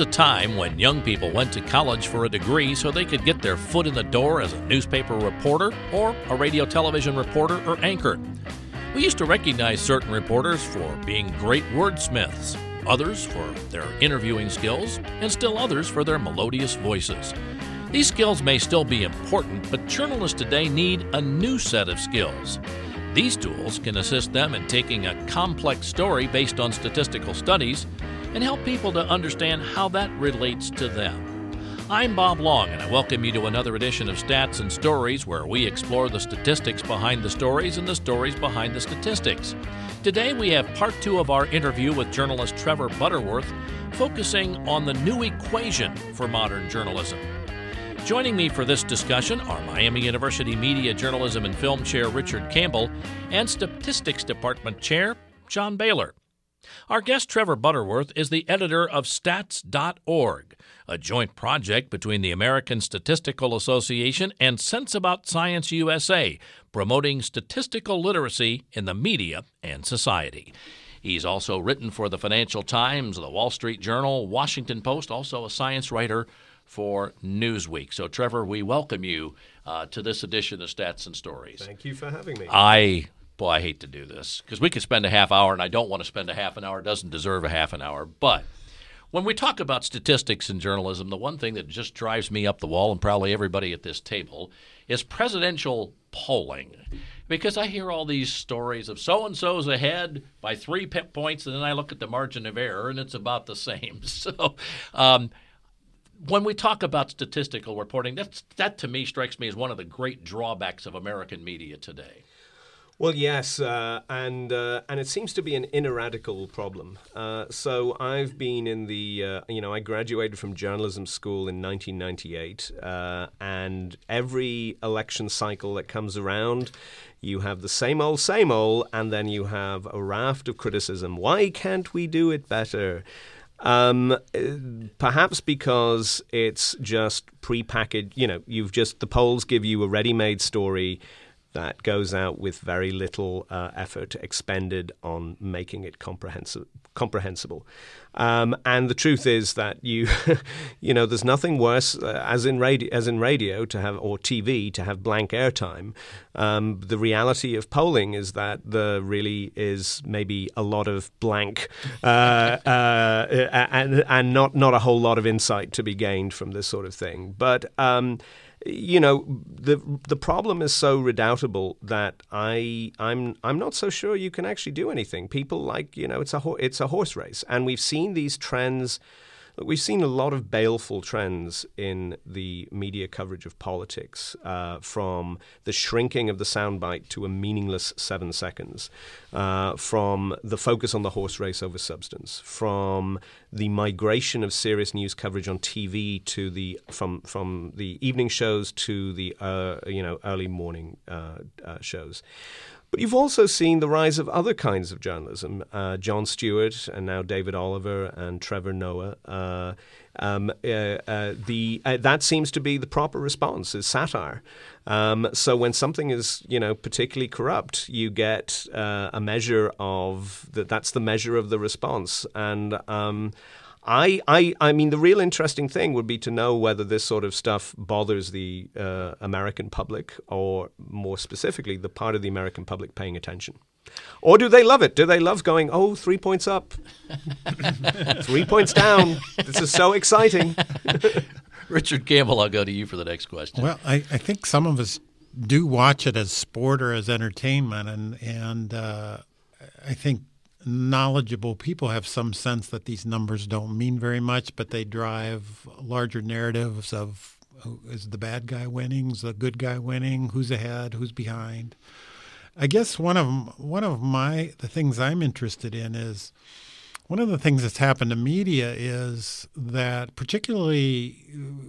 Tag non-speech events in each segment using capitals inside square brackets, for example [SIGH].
a time when young people went to college for a degree so they could get their foot in the door as a newspaper reporter or a radio television reporter or anchor. We used to recognize certain reporters for being great wordsmiths, others for their interviewing skills, and still others for their melodious voices. These skills may still be important, but journalists today need a new set of skills. These tools can assist them in taking a complex story based on statistical studies and help people to understand how that relates to them. I'm Bob Long, and I welcome you to another edition of Stats and Stories, where we explore the statistics behind the stories and the stories behind the statistics. Today, we have part two of our interview with journalist Trevor Butterworth, focusing on the new equation for modern journalism. Joining me for this discussion are Miami University Media Journalism and Film Chair Richard Campbell and Statistics Department Chair John Bailer. Our guest, Trevor Butterworth, is the editor of Stats.org, a joint project between the American Statistical Association and Sense About Science USA, promoting statistical literacy in the media and society. He's also written for the Financial Times, the Wall Street Journal, Washington Post, also a science writer for Newsweek. So, Trevor, we welcome you uh, to this edition of Stats and Stories. Thank you for having me. I boy, I hate to do this because we could spend a half hour, and I don't want to spend a half an hour. It doesn't deserve a half an hour. But when we talk about statistics in journalism, the one thing that just drives me up the wall, and probably everybody at this table, is presidential polling. Because I hear all these stories of so and so's ahead by three points, and then I look at the margin of error, and it's about the same. [LAUGHS] So, um, when we talk about statistical reporting, that's, that to me strikes me as one of the great drawbacks of American media today. Well, yes, uh, and uh, and it seems to be an ineradicable problem. Uh, so I've been in the, uh, you know, I graduated from journalism school in 1998, uh, and every election cycle that comes around, you have the same old, same old, and then you have a raft of criticism. Why can't we do it better? Um, perhaps because it's just prepackaged. You know, you've just the polls give you a ready-made story that goes out with very little uh, effort expended on making it comprehensible. Um, and the truth is that you, [LAUGHS] you know, there's nothing worse uh, as in radio, as in radio to have or TV to have blank airtime. Um, the reality of polling is that there really is maybe a lot of blank uh, uh, and and not not a whole lot of insight to be gained from this sort of thing. But um, you know the the problem is so redoubtable that I I'm I'm not so sure you can actually do anything. People like you know it's a it's a horse race, and we've seen these trends we've seen a lot of baleful trends in the media coverage of politics, uh, from the shrinking of the soundbite to a meaningless seven seconds, uh, from the focus on the horse race over substance, from the migration of serious news coverage on TV to the from from the evening shows to the uh, you know early morning uh, uh, shows. But you've also seen the rise of other kinds of journalism. Uh, Jon Stewart and now David Oliver and Trevor Noah. Uh, um, uh, uh the uh, that seems to be the proper response is satire. Um, so when something is you know particularly corrupt, you get uh, a measure of that. That's the measure of the response, and um, I, I, I mean, the real interesting thing would be to know whether this sort of stuff bothers the uh, American public, or more specifically, the part of the American public paying attention. Or do they love it? Do they love going, oh, three points up, [LAUGHS] three points down? This is so exciting. [LAUGHS] Richard Campbell, I'll go to you for the next question. Well, I, I think some of us do watch it as sport or as entertainment, and and uh, I think knowledgeable people have some sense that these numbers don't mean very much, but they drive larger narratives of is the bad guy winning, is the good guy winning, who's ahead, who's behind. I guess one of one of my the things I'm interested in is one of the things that's happened to media is that particularly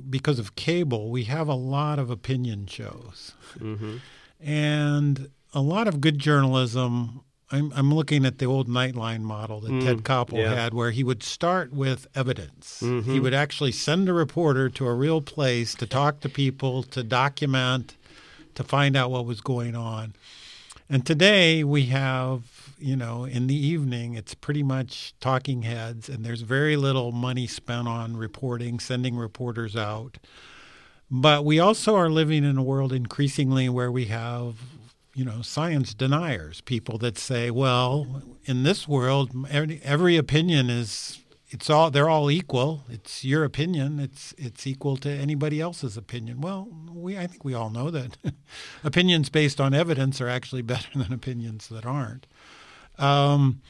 because of cable, we have a lot of opinion shows, mm-hmm. and a lot of good journalism I'm, I'm looking at the old Nightline model that mm, Ted Koppel yeah. had, where he would start with evidence. Mm-hmm. He would actually send a reporter to a real place to talk to people, to document, to find out what was going on. And today we have, you know, in the evening, it's pretty much talking heads, and there's very little money spent on reporting, sending reporters out. But we also are living in a world increasingly where we have, you know, science deniers, people that say, well, in this world, every, every opinion is it's all they're all equal. It's your opinion. It's it's equal to anybody else's opinion. Well, we I think we all know that [LAUGHS] opinions based on evidence are actually [LAUGHS] better than opinions that aren't. Um,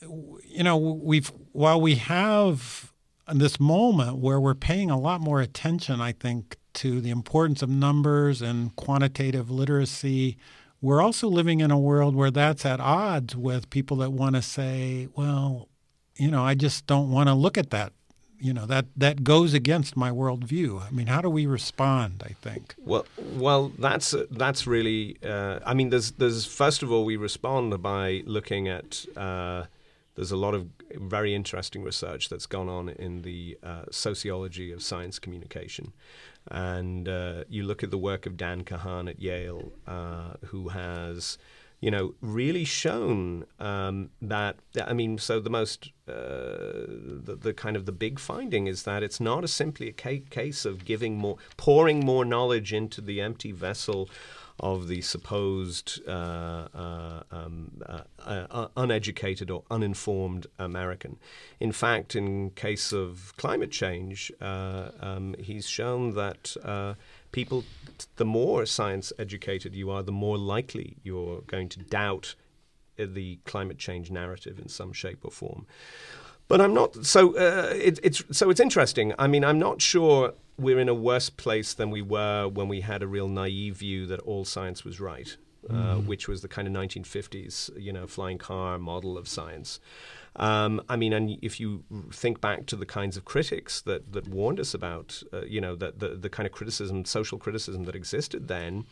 you know, we've while we have this moment where we're paying a lot more attention, I think, to the importance of numbers and quantitative literacy. We're also living in a world where that's at odds with people that want to say, well, you know, I just don't want to look at that. You know, that, that goes against my worldview. I mean, how do we respond, I think? Well, well, that's, that's really, uh, I mean, there's, there's, first of all, we respond by looking at, uh, there's a lot of very interesting research that's gone on in the uh, sociology of science communication. And uh, you look at the work of Dan Kahan at Yale, uh, who has you know, really shown um, that. I mean, so the most, uh, the, the, kind of the big finding is that it's not a simply a case of giving more, pouring more knowledge into the empty vessel of the supposed uh, uh, um, uh, uh, uneducated or uninformed American. In fact, in case of climate change, um, he's shown that people, the more science educated you are, the more likely you're going to doubt the climate change narrative in some shape or form. But I'm not so. Uh, it, it's so it's interesting. I mean, I'm not sure we're in a worse place than we were when we had a real naive view that all science was right, uh, mm. which was the kind of 1950s, you know, flying car model of science. Um, I mean, and if you think back to the kinds of critics that, that warned us about, uh, you know, the, the, the, kind of criticism, social criticism that existed then,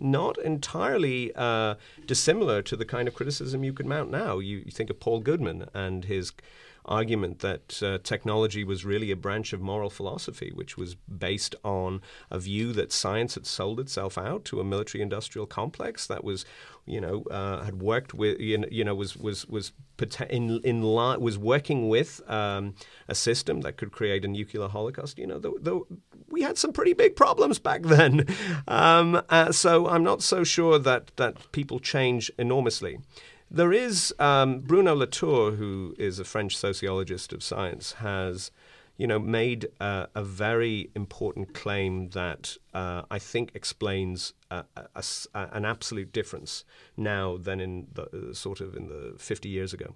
not entirely uh, dissimilar to the kind of criticism you could mount now. You, you think of Paul Goodman and his argument that uh, technology was really a branch of moral philosophy, which was based on a view that science had sold itself out to a military-industrial complex that was, you know, uh, had worked with, you know, was was was in in was working with um, a system that could create a nuclear holocaust. You know, the, the, we had some pretty big problems back [LAUGHS] then. Um, uh, so I'm not so sure that that people change enormously. There is um, Bruno Latour, who is a French sociologist of science, has you know made uh, a very important claim that uh, I think explains a, a, a, an absolute difference now than in the sort of in the 50 years ago,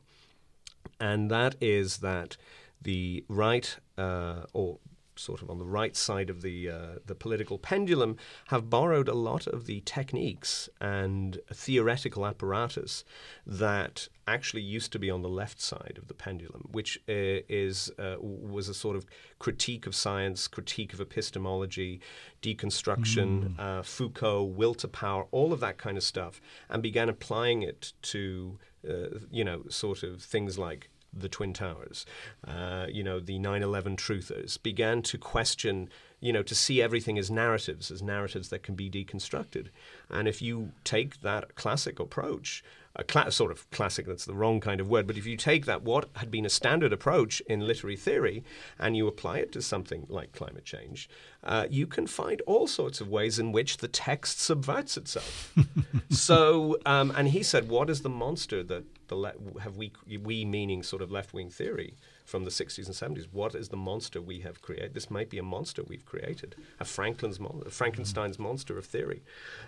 and that is that the right uh, or sort of on the right side of the uh, the political pendulum, have borrowed a lot of the techniques and theoretical apparatus that actually used to be on the left side of the pendulum, which uh, is uh, was a sort of critique of science, critique of epistemology, deconstruction, mm. Foucault, will to power, all of that kind of stuff, and began applying it to uh, you know sort of things like the Twin Towers, uh, you know, the 9 11 truthers, began to question, you know, to see everything as narratives, as narratives that can be deconstructed. And if you take that classic approach, a cl- sort of classic, that's the wrong kind of word, but if you take that, what had been a standard approach in literary theory, and you apply it to something like climate change, uh, you can find all sorts of ways in which the text subverts itself. [LAUGHS] so, um, and he said, what is the monster that the le- have we, we meaning sort of left wing theory, from the 60s and 70s. What is the monster we have created? This might be a monster we've created, a Franklin's mon- Frankenstein's monster of theory.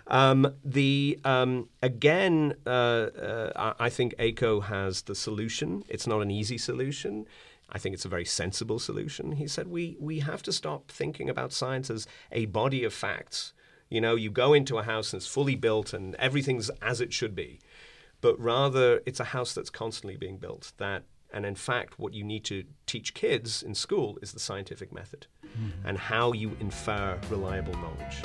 Um, the um, again, uh, uh, I think ACO has the solution. It's not an easy solution. I think it's a very sensible solution. He said we we have to stop thinking about science as a body of facts. You know, you go into a house and it's fully built and everything's as it should be but rather it's a house that's constantly being built that and in fact, what you need to teach kids in school is the scientific method mm-hmm. and how you infer reliable knowledge.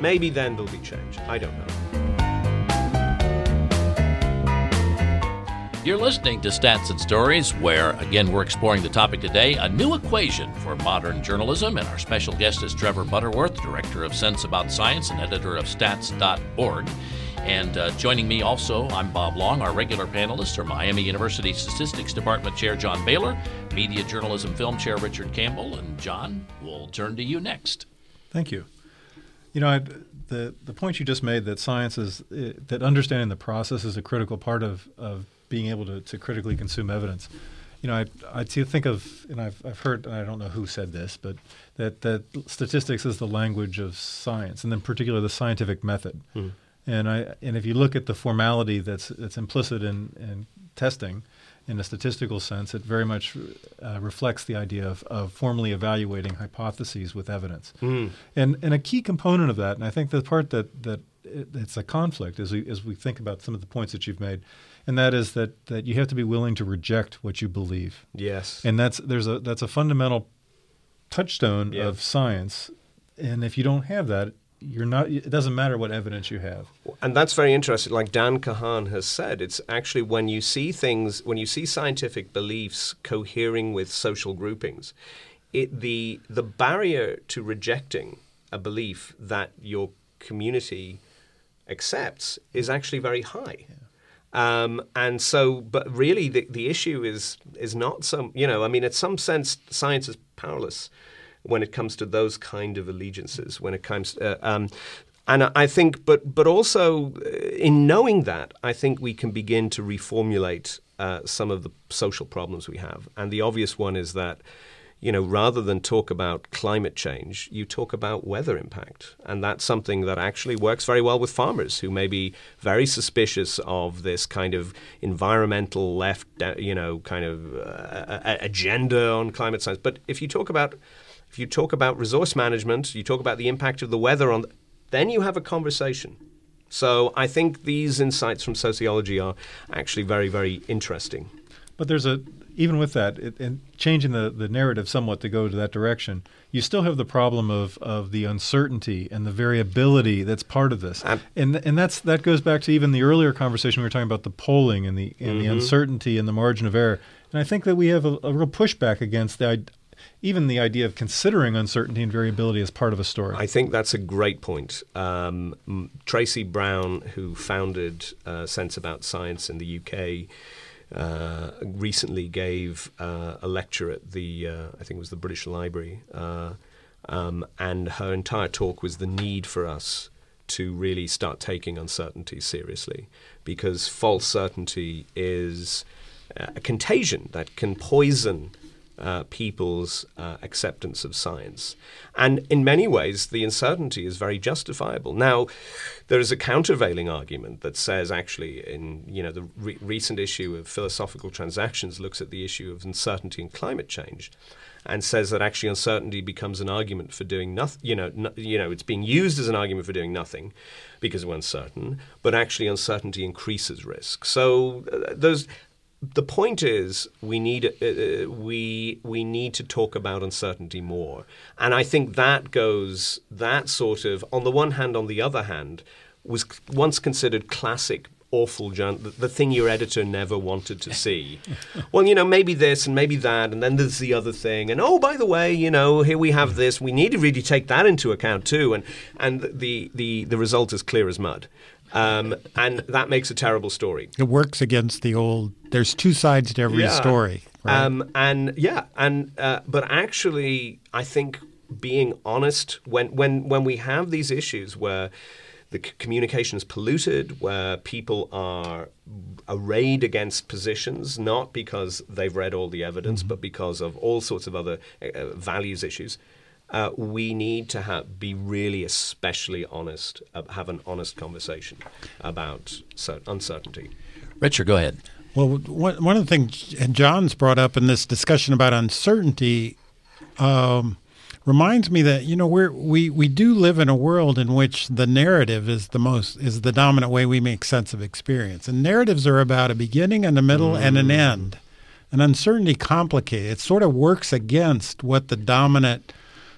Maybe then there'll be change. I don't know. You're listening to Stats and Stories, where, again, we're exploring the topic today a new equation for modern journalism. And our special guest is Trevor Butterworth, Director of Sense About Science and editor of Stats.org. And uh, joining me also, I'm Bob Long. Our regular panelists are Miami University Statistics Department Chair John Bailer, Media Journalism Film Chair Richard Campbell, and John, we'll turn to you next. Thank you. You know, I, the the point you just made that science is uh, that understanding the process is a critical part of, of being able to, to critically consume evidence. You know, I I think of, and I've I've heard, I don't know who said this, but that that statistics is the language of science, and in particular the scientific method. Hmm. And I and if you look at the formality that's that's implicit in, in testing, in a statistical sense, it very much uh, reflects the idea of, of formally evaluating hypotheses with evidence. Mm. And and a key component of that, and I think the part that that it, it's a conflict as we as we think about some of the points that you've made, and that is that that you have to be willing to reject what you believe. Yes. And that's there's a that's a fundamental touchstone yeah. of science, and if you don't have that, you're not it doesn't matter what evidence you have and that's very interesting like dan kahan has said it's actually when you see things when you see scientific beliefs cohering with social groupings it the the barrier to rejecting a belief that your community accepts is actually very high yeah. Um, and so, but really, the, the issue is is not some. You know, I mean, in some sense, science is powerless when it comes to those kind of allegiances. When it comes, uh, um, and I think, but but also uh, in knowing that, I think we can begin to reformulate uh, some of the social problems we have. And the obvious one is that you know, rather than talk about climate change, you talk about weather impact. And that's something that actually works very well with farmers who may be very suspicious of this kind of environmental left, uh, you know, kind of uh, agenda on climate science. But if you talk about if you talk about resource management, you talk about the impact of the weather on, then you have a conversation. So I think these insights from sociology are actually very, very interesting. But there's a even with that, it, and changing the, the narrative somewhat to go to that direction, you still have the problem of, of the uncertainty and the variability that's part of this, um, and and that's that goes back to even the earlier conversation we were talking about the polling and the and mm-hmm. the uncertainty and the margin of error. And I think that we have a, a real pushback against the even the idea of considering uncertainty and variability as part of a story. I think that's a great point. Um, Tracey Brown, who founded uh, Sense About Science in the UK, uh, recently gave uh, a lecture at the, uh, I think it was the British Library, uh, um, and her entire talk was the need for us to really start taking uncertainty seriously because false certainty is a contagion that can poison uh, people's uh, acceptance of science. And in many ways, the uncertainty is very justifiable. Now, there is a countervailing argument that says, actually, in you know the re- recent issue of Philosophical Transactions looks at the issue of uncertainty in climate change, and says that actually uncertainty becomes an argument for doing nothing. You know, no, you know, it's being used as an argument for doing nothing because we're uncertain, but actually uncertainty increases risk. So uh, those the point is we need uh, uh, we we need to talk about uncertainty more, and I think that goes that sort of on the one hand, on the other hand, was once considered classic awful junk, the, the, thing your editor never wanted to see. [LAUGHS] well, you know, maybe this and maybe that, and then there's the other thing, and oh, by the way, you know, here we have this. We need to really take that into account too, and and the the the result is clear as mud. Um, and that makes a terrible story. It works against the old. There's two sides to every yeah. story. Right? Um, and yeah, and uh, but actually, I think being honest when when when we have these issues where the communication is polluted, where people are arrayed against positions, not because they've read all the evidence, mm-hmm. but because of all sorts of other uh, values issues uh, we need to have, be really especially honest, uh, have an honest conversation about uncertainty. Richard, go ahead. Well, one of the things John's brought up in this discussion about uncertainty um, reminds me that you know we we we do live in a world in which the narrative is the most is the dominant way we make sense of experience, and narratives are about a beginning and a middle mm. and an mm. end. And uncertainty complicated. It sort of works against what the dominant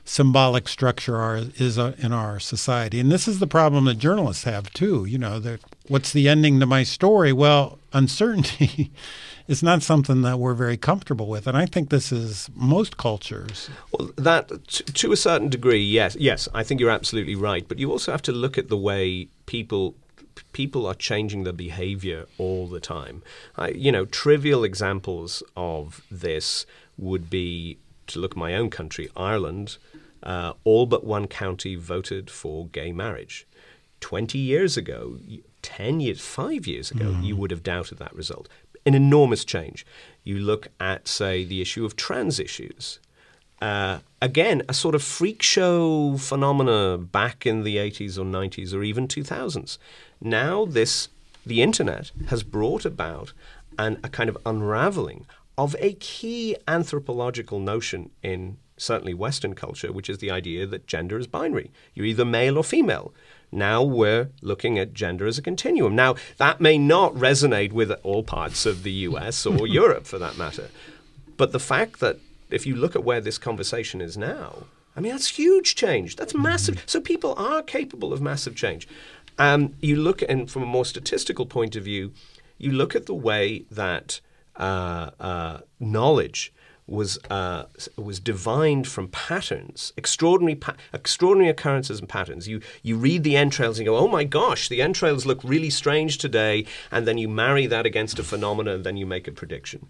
symbolic structure are, is uh, in our society. And this is the problem that journalists have too. You know, that what's the ending to my story? Well, uncertainty [LAUGHS] is not something that we're very comfortable with, and I think this is most cultures. Well, that to a certain degree, yes, yes, I think you're absolutely right. But you also have to look at the way people people are changing their behavior all the time. I, you know, trivial examples of this would be to look at my own country, Ireland. Uh, all but one county voted for gay marriage. 20 years ago, 10 years, five years ago, mm. you would have doubted that result. An enormous change. You look at, say, the issue of trans issues. Uh, again, a sort of freak show phenomena back in the 80s or 90s or even 2000s. Now, this the internet has brought about an, a kind of unraveling of a key anthropological notion in certainly Western culture, which is the idea that gender is binary. You're either male or female. Now we're looking at gender as a continuum. Now, that may not resonate with all parts of the US or [LAUGHS] Europe for that matter. But the fact that if you look at where this conversation is now, I mean, that's huge change. That's massive. So people are capable of massive change. Um, you look, and from a more statistical point of view, you look at the way that uh, uh, knowledge was uh, was divined from patterns, extraordinary pa- extraordinary occurrences and patterns. You you read the entrails and you go, oh my gosh, the entrails look really strange today, and then you marry that against a phenomenon, and then you make a prediction.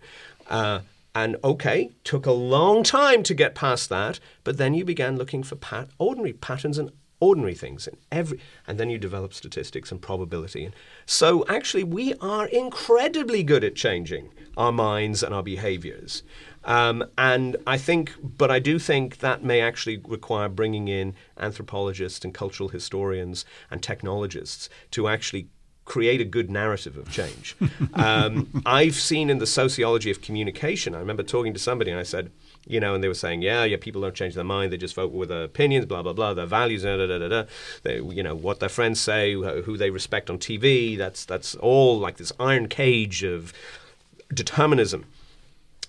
Uh, and okay, took a long time to get past that, but then you began looking for pat- ordinary patterns and ordinary things in every and then you develop statistics and probability and so actually we are incredibly good at changing our minds and our behaviors um, and I think, but I do think that may actually require bringing in anthropologists and cultural historians and technologists to actually create a good narrative of change. [LAUGHS] um, I've seen in the sociology of communication, I remember talking to somebody and I said, you know, and they were saying, yeah, yeah, people don't change their mind; they just vote with their opinions, blah blah blah, their values, da da da da. da. They, you know, what their friends say, who they respect on TV. That's that's all like this iron cage of determinism.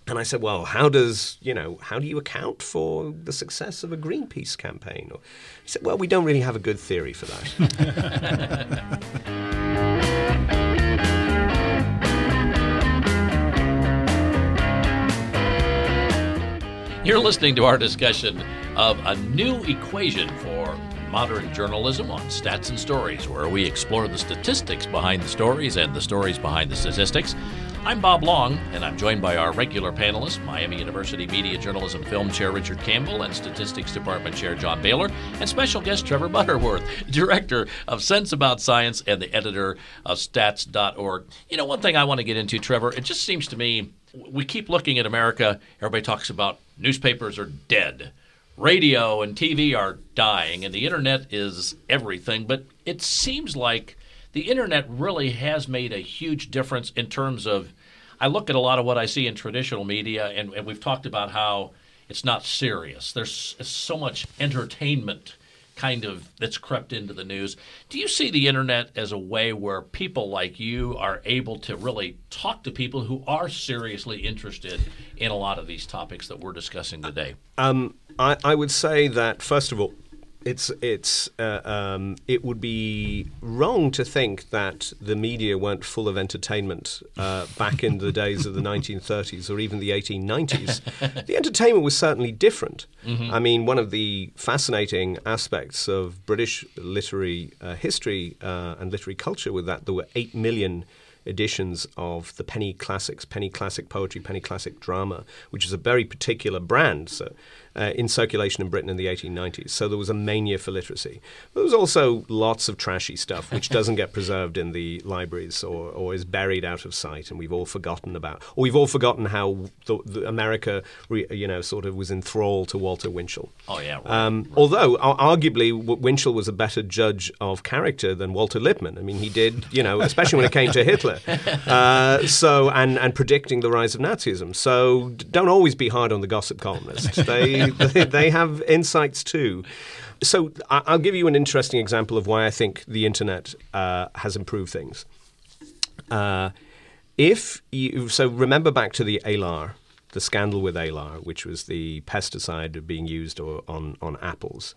And I said, well, how does, you know, how do you account for the success of a Greenpeace campaign? Or, he said, well, we don't really have a good theory for that. [LAUGHS] You're listening to our discussion of a new equation for modern journalism on Stats and Stories, where we explore the statistics behind the stories and the stories behind the statistics. I'm Bob Long, and I'm joined by our regular panelists Miami University Media Journalism Film Chair Richard Campbell and Statistics Department Chair John Bailer, and special guest Trevor Butterworth, [LAUGHS] Director of Sense About Science and the editor of Stats.org. You know, one thing I want to get into, Trevor, it just seems to me we keep looking at America, everybody talks about newspapers are dead. Radio and TV are dying, and the internet is everything. But it seems like the internet really has made a huge difference in terms of I look at a lot of what I see in traditional media, and, and we've talked about how it's not serious. There's so much entertainment kind of that's crept into the news. Do you see the internet as a way where people like you are able to really talk to people who are seriously interested in a lot of these topics that we're discussing today? Um, I, I would say that, first of all, it's it's uh, um, it would be wrong to think that the media weren't full of entertainment uh, back in the days of the [LAUGHS] 1930s or even the 1890s. the entertainment was certainly different. Mm-hmm. I mean, one of the fascinating aspects of British literary uh, history uh, and literary culture was that there were eight million editions of the penny classics, penny classic poetry, penny classic drama, which is a very particular brand. So uh, in circulation in Britain in the 1890s. So there was a mania for literacy. There was also lots of trashy stuff which doesn't get preserved in the libraries or, or is buried out of sight, and we've all forgotten about. Or we've all forgotten how the, the America, re, you know, sort of was enthralled to Walter Winchell. Oh yeah. Right, um, right. Although arguably Winchell was a better judge of character than Walter Lippmann. I mean, he did, you know, especially when it came to Hitler. [LAUGHS] Uh, so and and predicting the rise of Nazism. So don't always be hard on the gossip columnists. They they, they have insights too. So I'll give you an interesting example of why I think the internet uh, has improved things. Uh, if you so remember back to the Alar, the scandal with Alar, which was the pesticide being used on on apples,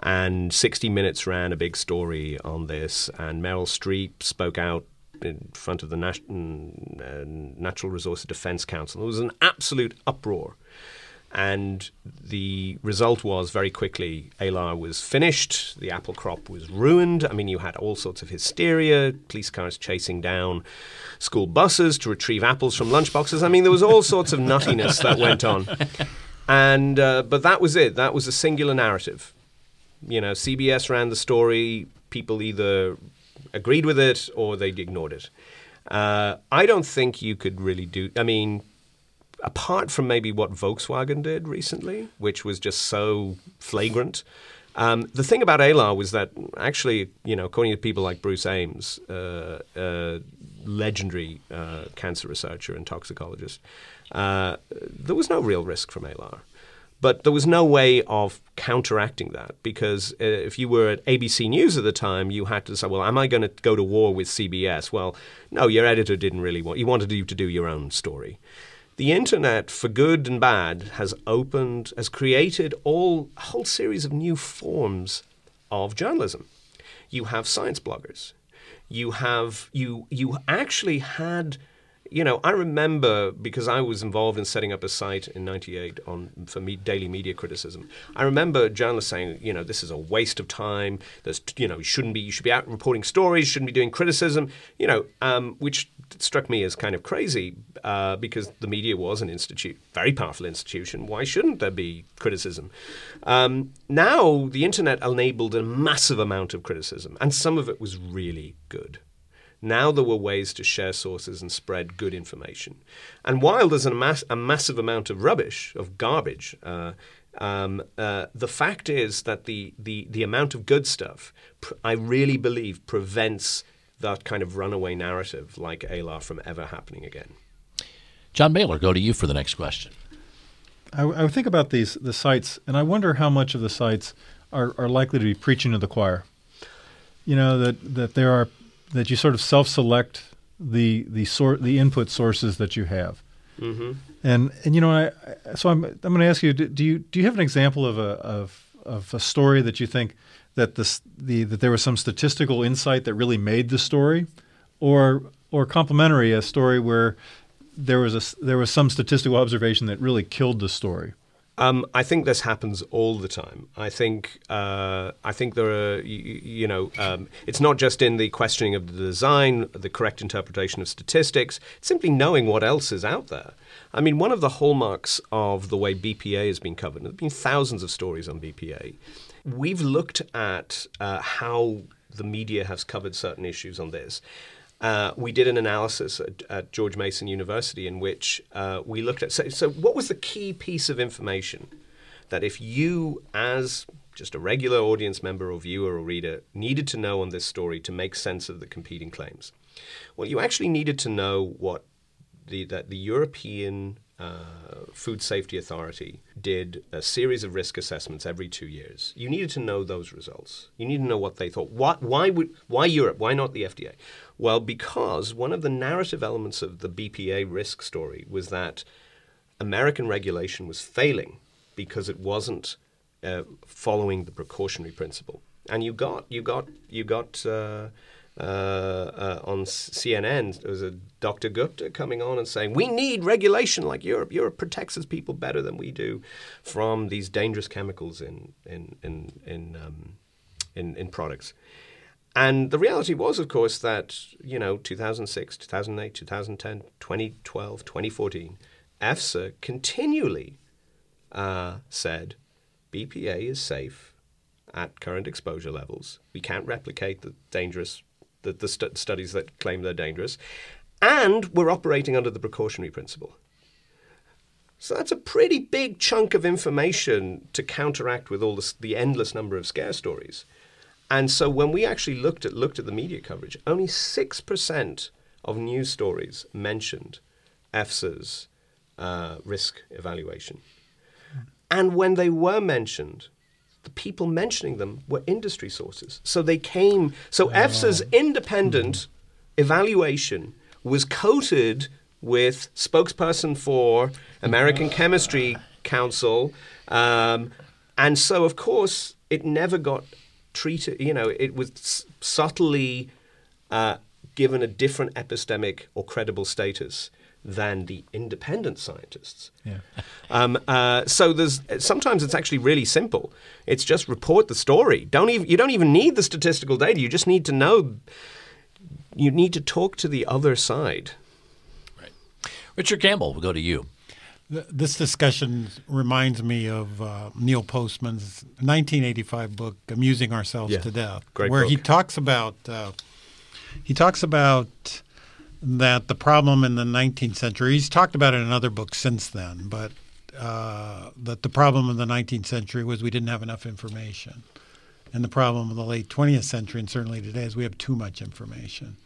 and 60 Minutes ran a big story on this, and Meryl Streep spoke out in front of the Nat- uh, Natural Resources Defense Council. There was an absolute uproar And the result was very quickly ALAR was finished, the apple crop was ruined. I mean, you had all sorts of hysteria, police cars chasing down school buses to retrieve apples from lunchboxes. I mean, there was all sorts of [LAUGHS] nuttiness that went on. And uh, but that was it. That was a singular narrative. You know, CBS ran the story. People either agreed with it or they ignored it. Uh, I don't think you could really do. I mean, apart from maybe what Volkswagen did recently, which was just so flagrant. Um, the thing about ALAR was that actually, you know, according to people like Bruce Ames, uh, uh, legendary uh, cancer researcher and toxicologist, uh, there was no real risk from ALAR. But there was no way of counteracting that because uh, if you were at ABC News at the time, you had to say, well, am I going to go to war with CBS? Well, no, your editor didn't really want, you wanted you to do your own story. The internet, for good and bad, has opened, has created all, a whole series of new forms of journalism. You have science bloggers. You have, you, you actually had you know, I remember because I was involved in setting up a site in '98 on for me, daily media criticism. I remember journalists saying, you know, this is a waste of time. There's, you know, you shouldn't be. You should be out reporting stories. Shouldn't be doing criticism. You know, um, which struck me as kind of crazy uh, because the media was an institute, very powerful institution. Why shouldn't there be criticism? Um, now the internet enabled a massive amount of criticism, and some of it was really good. Now there were ways to share sources and spread good information. And while there's a, mass, a massive amount of rubbish, of garbage, uh, um, uh, the fact is that the, the, the amount of good stuff, pr- I really believe, prevents that kind of runaway narrative like ALAR from ever happening again. John Bailer, go to you for the next question. I, I think about these the sites, and I wonder how much of the sites are, are likely to be preaching to the choir. You know that that there are that you sort of self-select the the sort the input sources that you have. Mm-hmm. And and you know I, so I'm I'm going to ask you do you do you have an example of a of of a story that you think that this the that there was some statistical insight that really made the story, or or complementary a story where there was a there was some statistical observation that really killed the story. Um, I think this happens all the time. I think uh, I think there are you, you know um, it's not just in the questioning of the design, the correct interpretation of statistics. It's simply knowing what else is out there. I mean, one of the hallmarks of the way BPA has been covered. There have been thousands of stories on BPA. We've looked at uh, how the media has covered certain issues on this. Uh, we did an analysis at, at, George Mason University in which uh, we looked at. So, so, what was the key piece of information that if you, as just a regular audience member or viewer or reader, needed to know on this story to make sense of the competing claims? Well, you actually needed to know what the, that the European uh, Food Safety Authority did a series of risk assessments every two years. You needed to know those results. You needed to know what they thought. What, why would why Europe? Why not the FDA? Well, because one of the narrative elements of the BPA risk story was that American regulation was failing because it wasn't uh, following the precautionary principle. And you got you got you got. Uh, uh, uh, on CNN, there was a Dr. Gupta coming on and saying, We need regulation like Europe. Europe protects its people better than we do from these dangerous chemicals in, in, in, in, um, in, in products. And the reality was, of course, that, you know, 2006, 2008, 2010, 2012, 2014, EFSA continually uh, said BPA is safe at current exposure levels. We can't replicate the dangerous the, the st- studies that claim they're dangerous, and we're operating under the precautionary principle. So that's a pretty big chunk of information to counteract with all this, the endless number of scare stories. And so when we actually looked at looked at the media coverage, only six percent of news stories mentioned EFSA's uh, risk evaluation. And when they were mentioned, the people mentioning them were industry sources. So they came. So oh. EFSA's independent evaluation was coated with spokesperson for American Chemistry Council, um, and so of course it never got treated. You know, it was subtly uh, given a different epistemic or credible status than the independent scientists. Yeah. [LAUGHS] Um, uh, so there's sometimes it's actually really simple. It's just report the story. Don't even you don't even need the statistical data. You just need to know. You need to talk to the other side. Right. Richard Campbell, we'll go to you. Th- This discussion reminds me of uh, Neil Postman's 1985 book "Amusing Ourselves Yeah, to Death," great where he talks about uh, he talks about that the problem in the 19th century. He's talked about it in other books since then, but uh, that the problem in the 19th century was we didn't have enough information, and the problem of the late 20th century and certainly today is we have too much information.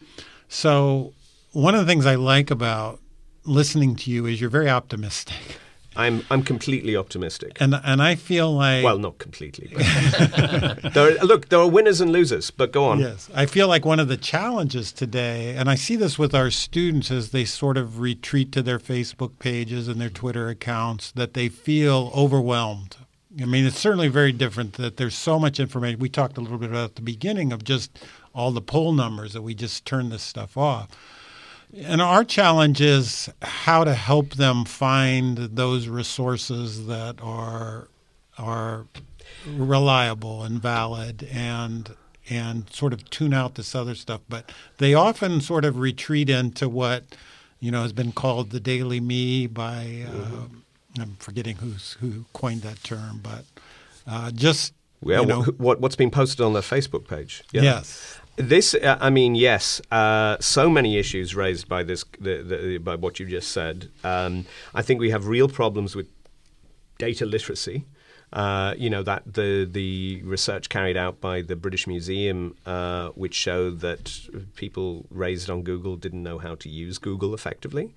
So one of the things I like about listening to you is you're very optimistic. [LAUGHS] I'm I'm completely optimistic. And and I feel like Well, not completely. But [LAUGHS] there are, look, there are winners and losers. But go on. Yes, I feel like one of the challenges today, and I see this with our students as they sort of retreat to their Facebook pages and their Twitter accounts, that they feel overwhelmed. I mean, it's certainly very different that there's so much information. We talked a little bit about at the beginning of just all the poll numbers that we just turn this stuff off. And our challenge is how to help them find those resources that are are reliable and valid and and sort of tune out this other stuff. But they often sort of retreat into what you know has been called the daily me by uh, I'm forgetting who's who coined that term, but uh, just Yeah, you know, what, what's been posted on their Facebook page? Yeah. yes. This, uh, I mean, yes. Uh, so many issues raised by this, the, the, by what you just said. Um, I think we have real problems with data literacy. Uh, you know that the the research carried out by the British Museum, uh, which showed that people raised on Google didn't know how to use Google effectively,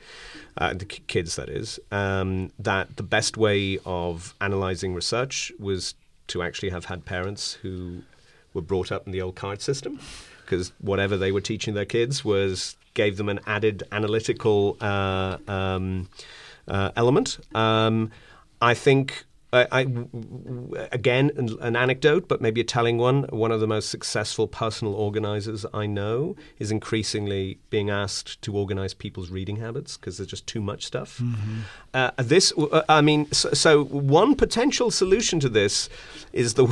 uh, the k- kids that is. Um, that the best way of analyzing research was to actually have had parents who were brought up in the old card system, because whatever they were teaching their kids was gave them an added analytical uh, um, uh, element. Um, I think. I, I- again, an, an anecdote, but maybe a telling one. One of the most successful personal organizers I know is increasingly being asked to organize people's reading habits because there's just too much stuff. Uh, this, uh, I mean, so, so one potential solution to this is the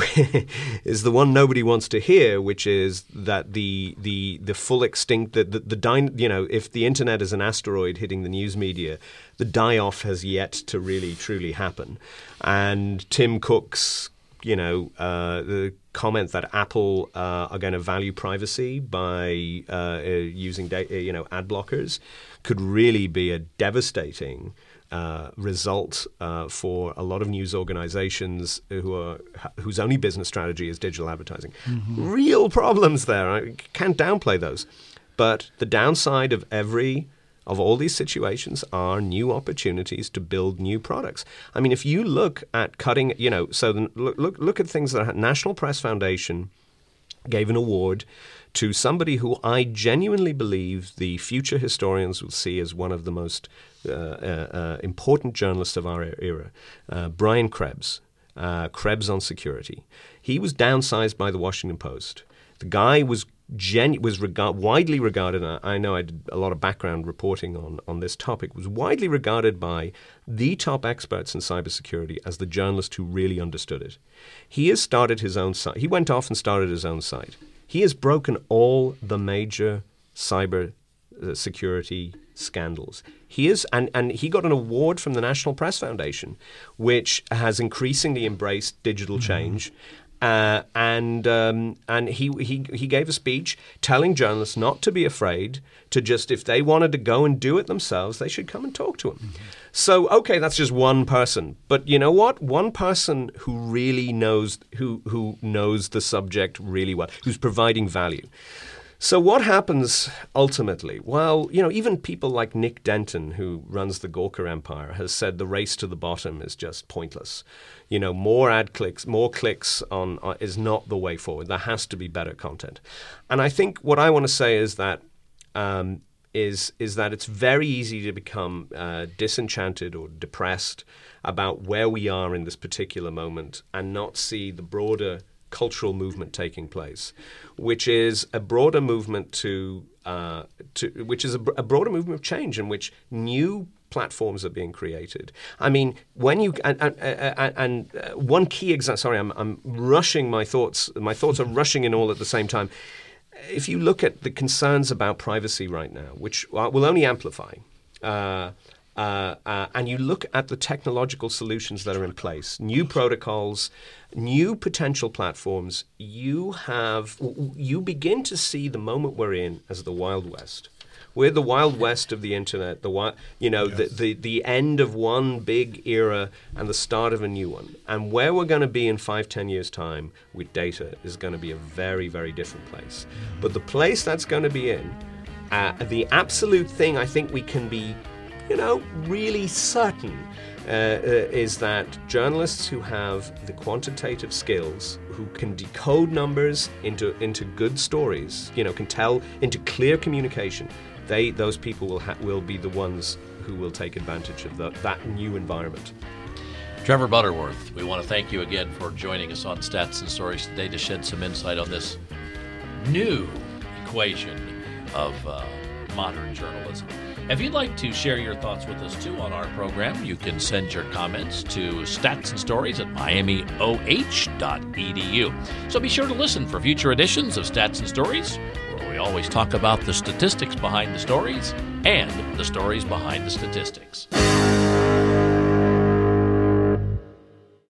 [LAUGHS] is the one nobody wants to hear, which is that the the the full extinct the the, the dyn- you know if the internet is an asteroid hitting the news media, the die off has yet to really truly happen, and Tim Cook's you know, uh, the comment that Apple uh, are going to value privacy by uh, using, da- uh, you know, ad blockers could really be a devastating uh, result uh, for a lot of news organizations who are whose only business strategy is digital advertising. Real problems there. I can't downplay those. But the downside of every of all these situations are new opportunities to build new products. I mean, if you look at cutting, you know, so then look look, look at things that National Press Foundation gave an award to somebody who I genuinely believe the future historians will see as one of the most uh, uh, uh, important journalists of our era, uh, Brian Krebs. Uh, Krebs on security. He was downsized by the Washington Post. The guy was gen- was regard- widely regarded. and I know I did a lot of background reporting on on this topic. Was widely regarded by the top experts in cybersecurity as the journalist who really understood it. He has started his own site. He went off and started his own site. He has broken all the major cyber uh, security scandals. He is, and, and he got an award from the National Press Foundation, which has increasingly embraced digital change. Uh, and um, and he, he he gave a speech telling journalists not to be afraid to just if they wanted to go and do it themselves, they should come and talk to him. So okay, that's just one person, but you know what? One person who really knows who who knows the subject really well, who's providing value. So what happens ultimately? Well, you know, even people like Nick Denton, who runs the Gawker Empire, has said the race to the bottom is just pointless. You know, more ad clicks, more clicks on uh, is not the way forward. There has to be better content. And I think what I want to say is that um, is is that it's very easy to become uh, disenchanted or depressed about where we are in this particular moment and not see the broader cultural movement taking place, which is a broader movement to uh, to, which is a, a broader movement of change in which new platforms are being created. I mean, when you and, and, and uh, one key example. Sorry, I'm, I'm rushing my thoughts. My thoughts are rushing in all at the same time. If you look at the concerns about privacy right now, which will only amplify. Uh, uh, uh, and you look at the technological solutions that are in place, new protocols, new potential platforms, you have you begin to see the moment we're in as the Wild West. We're the Wild West of the internet, the you know yes. the, the the end of one big era and the start of a new one. And where we're going to be in five, ten years time with data is going to be a very, very different place. But the place that's going to be in, uh, the absolute thing I think we can be you know, really certain uh, uh, is that journalists who have the quantitative skills, who can decode numbers into into good stories, you know, can tell into clear communication, they those people will ha- will be the ones who will take advantage of the, that new environment. Trevor Butterworth, we want to thank you again for joining us on Stats and Stories today to shed some insight on this new equation of uh, modern journalism. If you'd like to share your thoughts with us too on our program, you can send your comments to stats and stories at miamioh.edu. So be sure to listen for future editions of Stats and Stories, where we always talk about the statistics behind the stories and the stories behind the statistics.